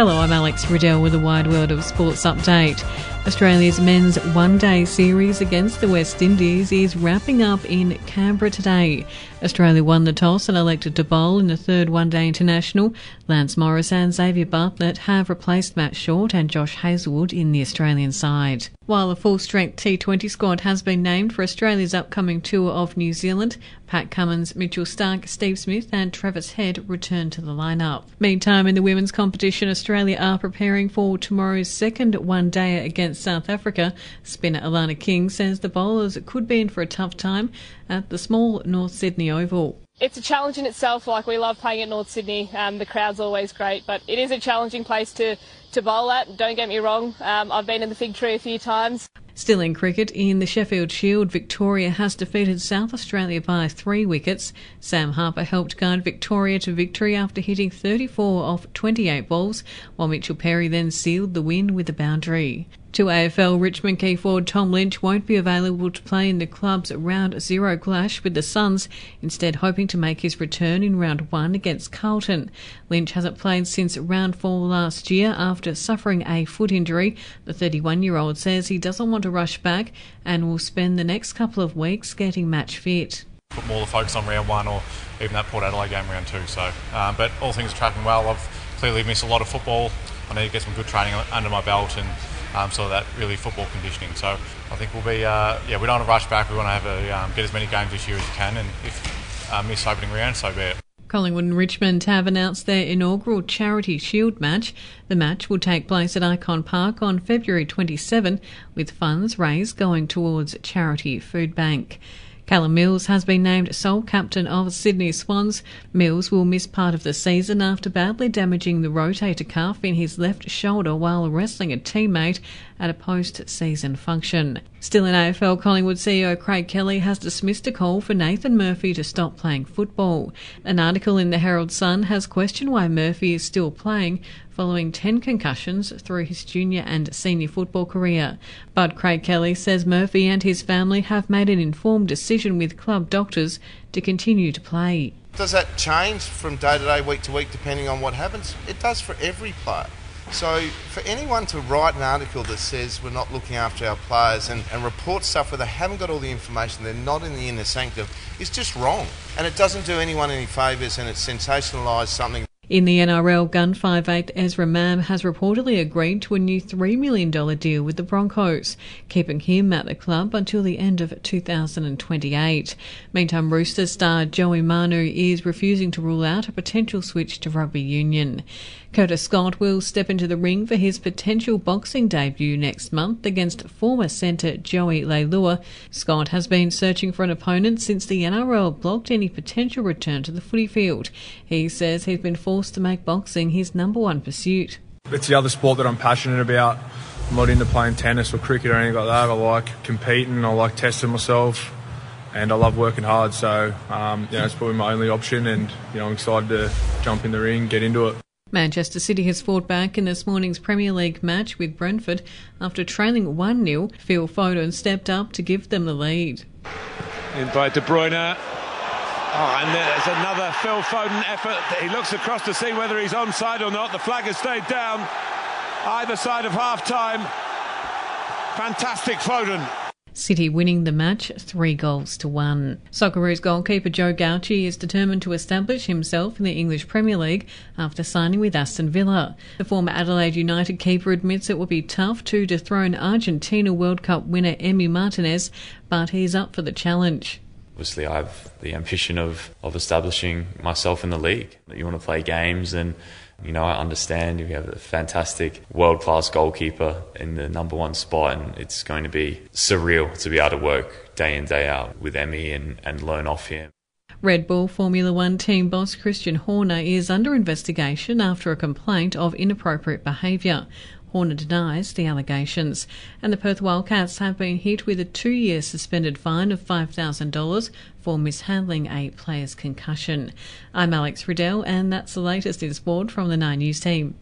Hello, I'm Alex Riddell with a wide world of sports update. Australia's men's one day series against the West Indies is wrapping up in Canberra today. Australia won the toss and elected to bowl in the third one day international. Lance Morris and Xavier Bartlett have replaced Matt Short and Josh Hazlewood in the Australian side. While a full strength T20 squad has been named for Australia's upcoming tour of New Zealand, Pat Cummins, Mitchell Starc, Steve Smith, and Travis Head return to the lineup. Meantime, in the women's competition, Australia are preparing for tomorrow's second one day against South Africa. Spinner Alana King says the bowlers could be in for a tough time at the small North Sydney Oval it's a challenge in itself. Like we love playing at North Sydney. Um, the crowd's always great, but it is a challenging place to, to bowl at. Don't get me wrong. Um, I've been in the fig tree a few times. Still in cricket, in the Sheffield Shield, Victoria has defeated South Australia by three wickets. Sam Harper helped guide Victoria to victory after hitting 34 off 28 balls, while Mitchell Perry then sealed the win with a boundary. To AFL, Richmond key forward Tom Lynch won't be available to play in the club's round zero clash with the Suns, instead hoping to make his return in round one against Carlton. Lynch hasn't played since round four last year after suffering a foot injury. The 31 year old says he doesn't want to rush back and will spend the next couple of weeks getting match fit. Put more the focus on round one or even that Port Adelaide game round two. So, um, but all things are tracking well. I've clearly missed a lot of football. I need to get some good training under my belt and um, of that really football conditioning. So I think we'll be, uh, yeah, we don't want to rush back. We want to have a, um, get as many games this year as you can, and if uh, miss opening round, so be it. Collingwood and Richmond have announced their inaugural Charity Shield match. The match will take place at Ikon Park on February 27, with funds raised going towards Charity Food Bank. Callum Mills has been named sole captain of Sydney Swans. Mills will miss part of the season after badly damaging the rotator cuff in his left shoulder while wrestling a teammate at a post season function. Still in AFL, Collingwood CEO Craig Kelly has dismissed a call for Nathan Murphy to stop playing football. An article in the Herald Sun has questioned why Murphy is still playing following 10 concussions through his junior and senior football career. But Craig Kelly says Murphy and his family have made an informed decision with club doctors to continue to play. Does that change from day to day, week to week, depending on what happens? It does for every player. So, for anyone to write an article that says we're not looking after our players and, and report stuff where they haven't got all the information, they're not in the inner sanctum, is just wrong. And it doesn't do anyone any favours and it sensationalises something. In the NRL, gun 5'8 Ezra Mam has reportedly agreed to a new $3 million deal with the Broncos, keeping him at the club until the end of 2028. Meantime, Roosters star Joey Manu is refusing to rule out a potential switch to rugby union. Curtis Scott will step into the ring for his potential boxing debut next month against former centre Joey Leilua. Scott has been searching for an opponent since the NRL blocked any potential return to the footy field. He says he's been forced to make boxing his number one pursuit. It's the other sport that I'm passionate about. I'm not into playing tennis or cricket or anything like that. I like competing, I like testing myself, and I love working hard. So, um, you know, it's probably my only option, and you know, I'm excited to jump in the ring, get into it. Manchester City has fought back in this morning's Premier League match with Brentford after trailing 1 0. Phil Foden stepped up to give them the lead. In by De Bruyne. Oh, and there's another Phil Foden effort. He looks across to see whether he's onside or not. The flag has stayed down either side of half time. Fantastic Foden. City winning the match three goals to one. Socceroos goalkeeper Joe Gauci is determined to establish himself in the English Premier League after signing with Aston Villa. The former Adelaide United keeper admits it will be tough to dethrone Argentina World Cup winner Emi Martinez, but he's up for the challenge. Obviously, I have the ambition of, of establishing myself in the league. You want to play games and you know, I understand you have a fantastic world class goalkeeper in the number one spot, and it's going to be surreal to be able to work day in, day out with Emi and, and learn off him. Red Bull Formula One team boss Christian Horner is under investigation after a complaint of inappropriate behaviour. Horner denies the allegations, and the Perth Wildcats have been hit with a two year suspended fine of $5,000 for mishandling a player's concussion. I'm Alex Riddell, and that's the latest in sport from the Nine News team.